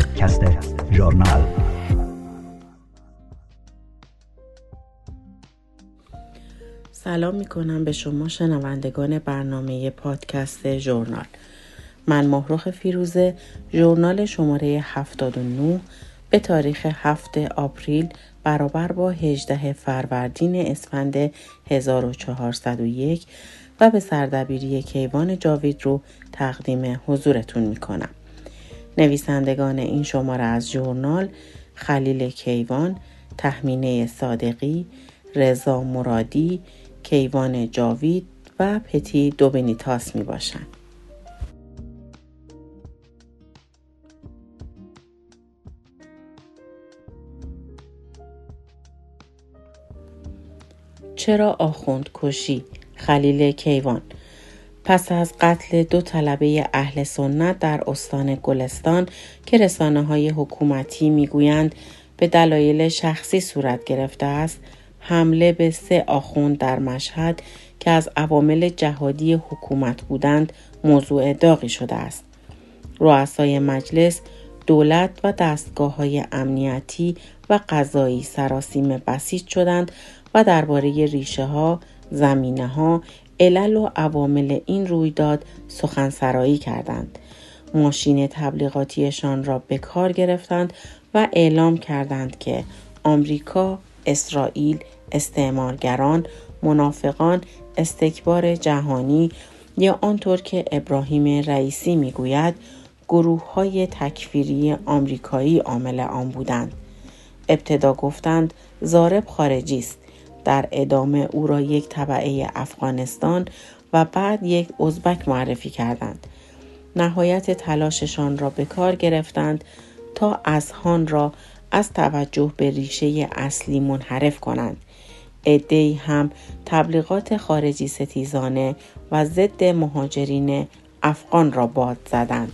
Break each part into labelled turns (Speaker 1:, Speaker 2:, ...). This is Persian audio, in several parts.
Speaker 1: پادکست ژورنال
Speaker 2: سلام می کنم به شما شنوندگان برنامه پادکست ژورنال من مهرخ فیروزه ژورنال شماره 79 به تاریخ 7 آپریل برابر با 18 فروردین اسفند 1401 و به سردبیری کیوان جاوید رو تقدیم حضورتون می کنم. نویسندگان این شماره از ژورنال خلیل کیوان، تحمینه صادقی، رضا مرادی، کیوان جاوید و پتی دوبنیتاس می باشند. چرا آخوند کشی خلیل کیوان پس از قتل دو طلبه اهل سنت در استان گلستان که رسانه های حکومتی می‌گویند به دلایل شخصی صورت گرفته است حمله به سه آخوند در مشهد که از عوامل جهادی حکومت بودند موضوع داغی شده است. رؤسای مجلس دولت و دستگاه های امنیتی و قضایی سراسیم بسیج شدند و درباره ریشه ها، زمینه ها، علل و عوامل این رویداد سخنسرایی کردند. ماشین تبلیغاتیشان را به کار گرفتند و اعلام کردند که آمریکا، اسرائیل، استعمارگران، منافقان، استکبار جهانی یا آنطور که ابراهیم رئیسی می‌گوید گروه های تکفیری آمریکایی عامل آن بودند. ابتدا گفتند زارب خارجی است در ادامه او را یک طبعه افغانستان و بعد یک ازبک معرفی کردند. نهایت تلاششان را به کار گرفتند تا اذهان را از توجه به ریشه اصلی منحرف کنند. ادهی هم تبلیغات خارجی ستیزانه و ضد مهاجرین افغان را باد زدند.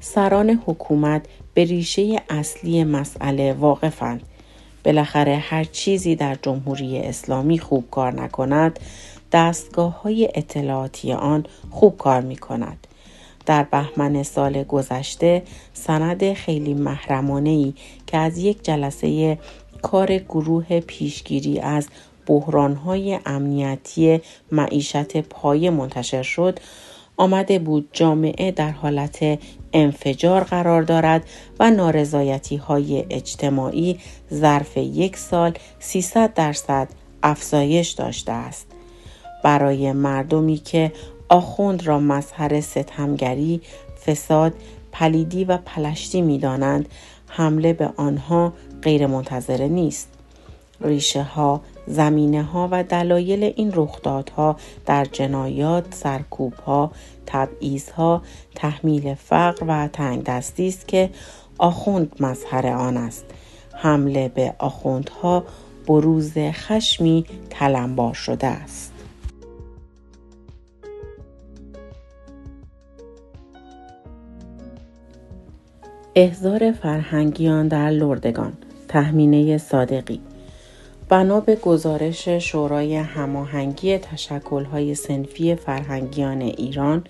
Speaker 2: سران حکومت به ریشه اصلی مسئله واقفند بالاخره هر چیزی در جمهوری اسلامی خوب کار نکند دستگاه های اطلاعاتی آن خوب کار می کند. در بهمن سال گذشته سند خیلی محرمانه ای که از یک جلسه کار گروه پیشگیری از بحرانهای امنیتی معیشت پایه منتشر شد آمده بود جامعه در حالت انفجار قرار دارد و نارضایتی های اجتماعی ظرف یک سال 300 درصد افزایش داشته است. برای مردمی که آخوند را مظهر ستمگری، فساد، پلیدی و پلشتی می دانند، حمله به آنها غیر منتظره نیست. ریشه ها، زمینه ها و دلایل این رخدادها در جنایات، سرکوب ها، تبعیض ها، تحمیل فقر و تنگ دستی است که آخوند مظهر آن است. حمله به آخوندها بروز خشمی تلمبار شده است. احضار فرهنگیان در لردگان تحمینه صادقی بنا به گزارش شورای هماهنگی تشکل‌های سنفی فرهنگیان ایران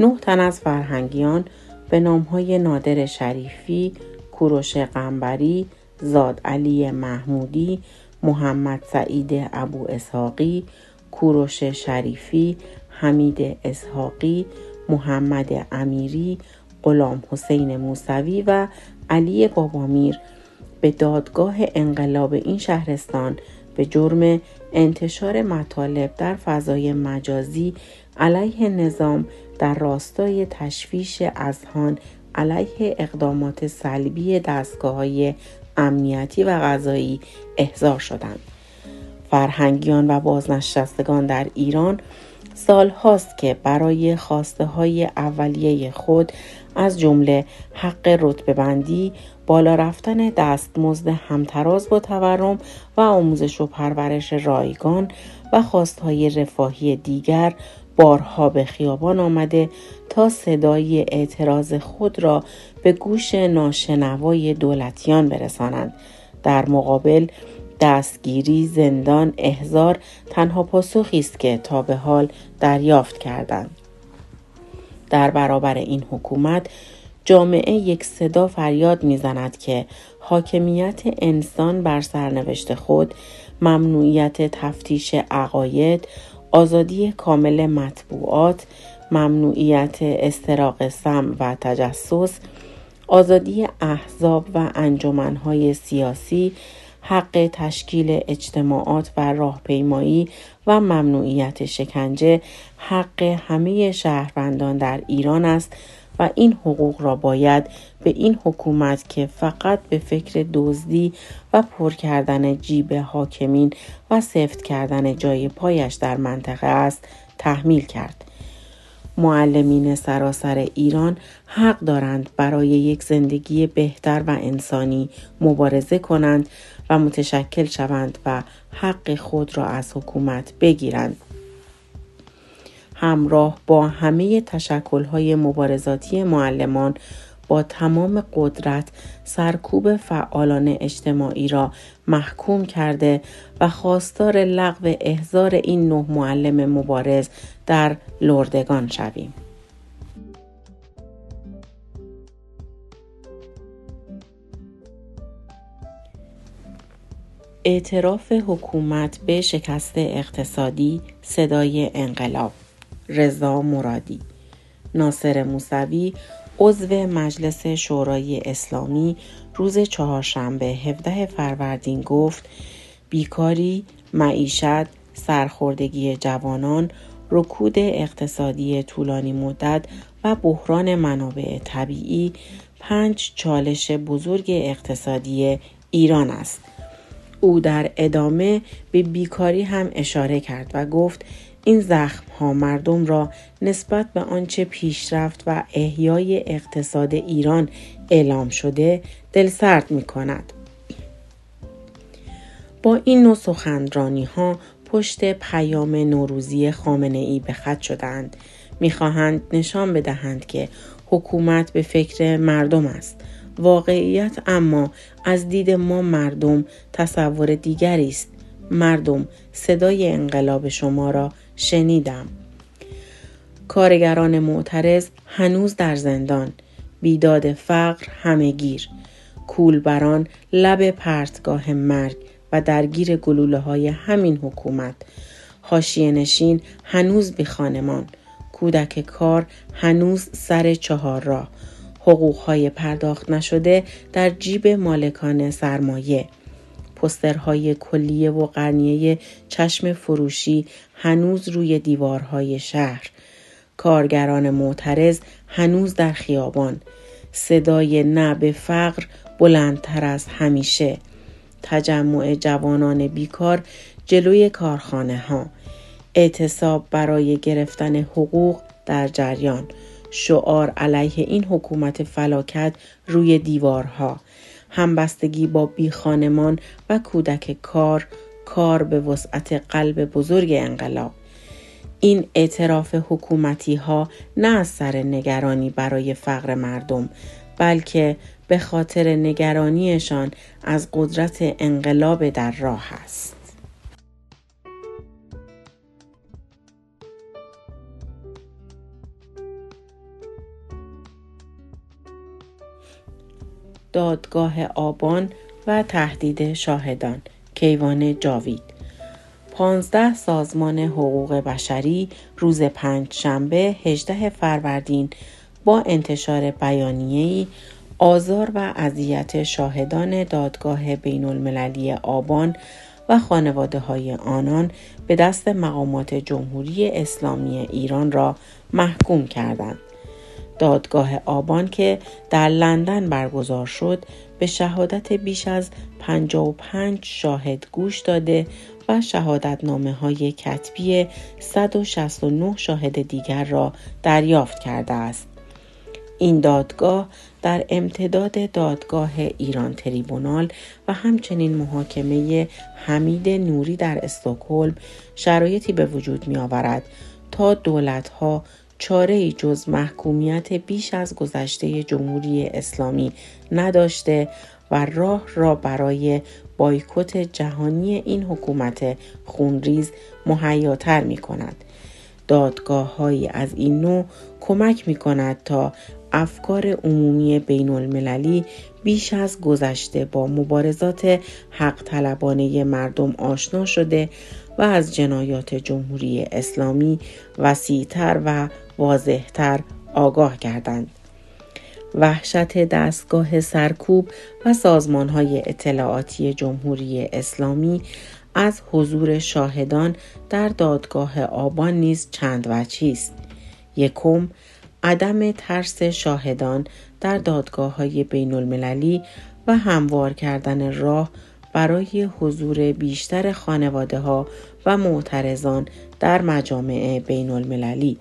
Speaker 2: نه تن از فرهنگیان به نامهای نادر شریفی، کوروش قنبری، زاد علی محمودی، محمد سعید ابو اسحاقی، کوروش شریفی، حمید اسحاقی، محمد امیری، غلام حسین موسوی و علی بابامیر به دادگاه انقلاب این شهرستان به جرم انتشار مطالب در فضای مجازی علیه نظام در راستای تشویش اذهان علیه اقدامات سلبی دستگاه های امنیتی و غذایی احضار شدند. فرهنگیان و بازنشستگان در ایران سال هاست که برای خواسته های اولیه خود از جمله حق رتبه بندی، بالا رفتن دستمزد همتراز با تورم و آموزش و پرورش رایگان و خواستهای رفاهی دیگر بارها به خیابان آمده تا صدای اعتراض خود را به گوش ناشنوای دولتیان برسانند. در مقابل دستگیری زندان احزار تنها پاسخی است که تا به حال دریافت کردند. در برابر این حکومت جامعه یک صدا فریاد می‌زند که حاکمیت انسان بر سرنوشت خود ممنوعیت تفتیش عقاید آزادی کامل مطبوعات ممنوعیت استراق سم و تجسس آزادی احزاب و انجمنهای سیاسی حق تشکیل اجتماعات و راهپیمایی و ممنوعیت شکنجه حق همه شهروندان در ایران است و این حقوق را باید به این حکومت که فقط به فکر دزدی و پر کردن جیب حاکمین و سفت کردن جای پایش در منطقه است تحمیل کرد. معلمین سراسر ایران حق دارند برای یک زندگی بهتر و انسانی مبارزه کنند و متشکل شوند و حق خود را از حکومت بگیرند. همراه با همه تشکلهای مبارزاتی معلمان با تمام قدرت سرکوب فعالان اجتماعی را محکوم کرده و خواستار لغو احضار این نه معلم مبارز در لردگان شویم. اعتراف حکومت به شکست اقتصادی صدای انقلاب رضا مرادی ناصر موسوی عضو مجلس شورای اسلامی روز چهارشنبه 17 فروردین گفت بیکاری، معیشت، سرخوردگی جوانان، رکود اقتصادی طولانی مدت و بحران منابع طبیعی پنج چالش بزرگ اقتصادی ایران است. او در ادامه به بیکاری هم اشاره کرد و گفت این زخم ها مردم را نسبت به آنچه پیشرفت و احیای اقتصاد ایران اعلام شده دلسرد می کند. با این نوع سخنرانی ها پشت پیام نوروزی خامنه ای به خط شدند. می‌خواهند نشان بدهند که حکومت به فکر مردم است. واقعیت اما از دید ما مردم تصور دیگری است. مردم صدای انقلاب شما را شنیدم. کارگران معترض هنوز در زندان. بیداد فقر همهگیر. کولبران لب پرتگاه مرگ و درگیر گلوله های همین حکومت. حاشیه نشین هنوز بی خانمان. کودک کار هنوز سر چهار راه. حقوقهای پرداخت نشده در جیب مالکان سرمایه. پسترهای کلیه و قرنیه چشم فروشی هنوز روی دیوارهای شهر. کارگران معترض هنوز در خیابان. صدای نب فقر بلندتر از همیشه. تجمع جوانان بیکار جلوی کارخانه ها. اعتصاب برای گرفتن حقوق در جریان. شعار علیه این حکومت فلاکت روی دیوارها. همبستگی با بیخانمان و کودک کار کار به وسعت قلب بزرگ انقلاب این اعتراف حکومتی ها نه از سر نگرانی برای فقر مردم بلکه به خاطر نگرانیشان از قدرت انقلاب در راه است. دادگاه آبان و تهدید شاهدان کیوان جاوید پانزده سازمان حقوق بشری روز پنج شنبه 18 فروردین با انتشار بیانیه‌ای آزار و اذیت شاهدان دادگاه بین المللی آبان و خانواده های آنان به دست مقامات جمهوری اسلامی ایران را محکوم کردند. دادگاه آبان که در لندن برگزار شد به شهادت بیش از 55 شاهد گوش داده و شهادتنامه های کتبی 169 شاهد دیگر را دریافت کرده است. این دادگاه در امتداد دادگاه ایران تریبونال و همچنین محاکمه حمید نوری در استکهلم شرایطی به وجود می آورد تا دولت ها چاره جز محکومیت بیش از گذشته جمهوری اسلامی نداشته و راه را برای بایکوت جهانی این حکومت خونریز مهیاتر می کند. دادگاه هایی از این نوع کمک می کند تا افکار عمومی بین المللی بیش از گذشته با مبارزات حق طلبانه مردم آشنا شده و از جنایات جمهوری اسلامی وسیعتر و واضحتر آگاه کردند. وحشت دستگاه سرکوب و سازمان های اطلاعاتی جمهوری اسلامی از حضور شاهدان در دادگاه آبان نیز چند وجهی است. یکم عدم ترس شاهدان در دادگاه های بین المللی و هموار کردن راه برای حضور بیشتر خانواده ها و معترضان در مجامع بین المللی.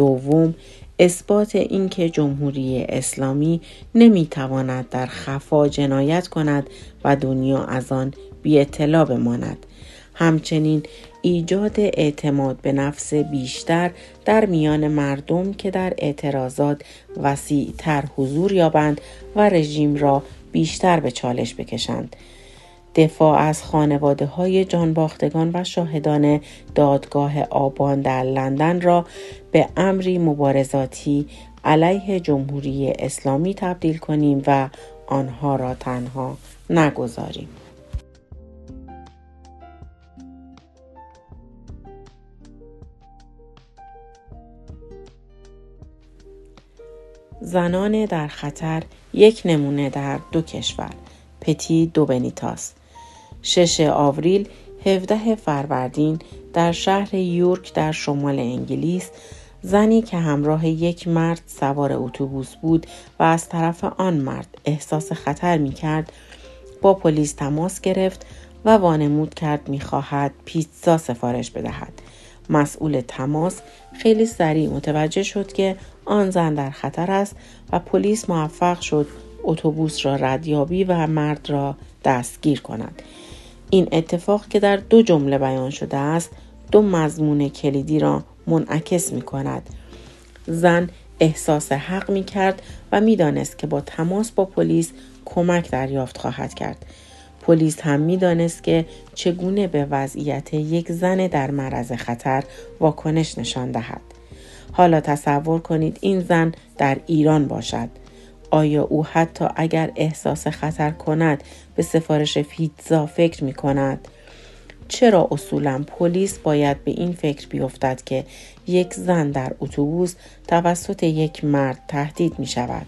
Speaker 2: دوم اثبات اینکه جمهوری اسلامی نمی‌تواند در خفا جنایت کند و دنیا از آن بی اطلاع بماند. همچنین ایجاد اعتماد به نفس بیشتر در میان مردم که در اعتراضات وسیعتر حضور یابند و رژیم را بیشتر به چالش بکشند. دفاع از خانواده های جانباختگان و شاهدان دادگاه آبان در لندن را به امری مبارزاتی علیه جمهوری اسلامی تبدیل کنیم و آنها را تنها نگذاریم. زنان در خطر یک نمونه در دو کشور پتی دو بنیتاس 6 آوریل 17 فروردین در شهر یورک در شمال انگلیس زنی که همراه یک مرد سوار اتوبوس بود و از طرف آن مرد احساس خطر می کرد با پلیس تماس گرفت و وانمود کرد می‌خواهد پیتزا سفارش بدهد. مسئول تماس خیلی سریع متوجه شد که آن زن در خطر است و پلیس موفق شد اتوبوس را ردیابی و مرد را دستگیر کند. این اتفاق که در دو جمله بیان شده است دو مضمون کلیدی را منعکس می کند. زن احساس حق می کرد و می دانست که با تماس با پلیس کمک دریافت خواهد کرد. پلیس هم می دانست که چگونه به وضعیت یک زن در معرض خطر واکنش نشان دهد. حالا تصور کنید این زن در ایران باشد. آیا او حتی اگر احساس خطر کند به سفارش پیتزا فکر می کند؟ چرا اصولا پلیس باید به این فکر بیفتد که یک زن در اتوبوس توسط یک مرد تهدید می شود؟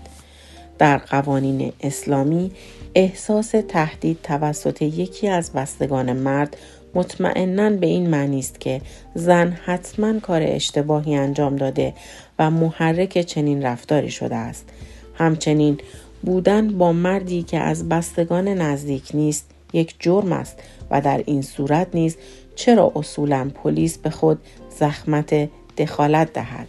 Speaker 2: در قوانین اسلامی احساس تهدید توسط یکی از بستگان مرد مطمئنا به این معنی است که زن حتما کار اشتباهی انجام داده و محرک چنین رفتاری شده است همچنین بودن با مردی که از بستگان نزدیک نیست یک جرم است و در این صورت نیز چرا اصولا پلیس به خود زحمت دخالت دهد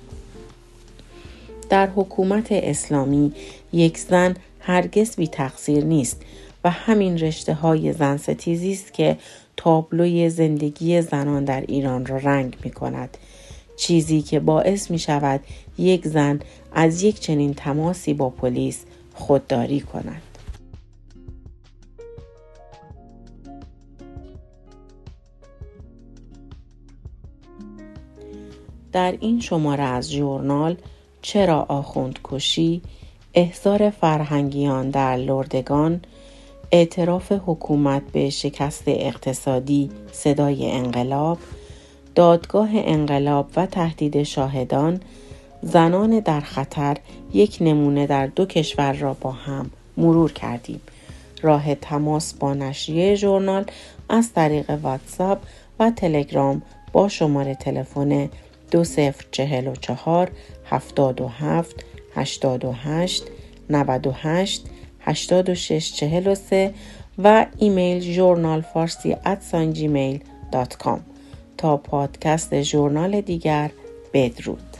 Speaker 2: در حکومت اسلامی یک زن هرگز بی تقصیر نیست و همین رشته های زن ستیزی است که تابلوی زندگی زنان در ایران را رنگ می کند. چیزی که باعث می شود یک زن از یک چنین تماسی با پلیس خودداری کند. در این شماره از ژورنال چرا آخوند کشی احضار فرهنگیان در لردگان اعتراف حکومت به شکست اقتصادی صدای انقلاب دادگاه انقلاب و تهدید شاهدان زنان در خطر یک نمونه در دو کشور را با هم مرور کردیم. راه تماس با نشریه ژورنال از طریق واتساپ و تلگرام با شماره تلفن 2044 77 88 98 86 43 و ایمیل ژورنال فارسی at sign Gmail dot com تا پادکست ژورنال دیگر بدرود.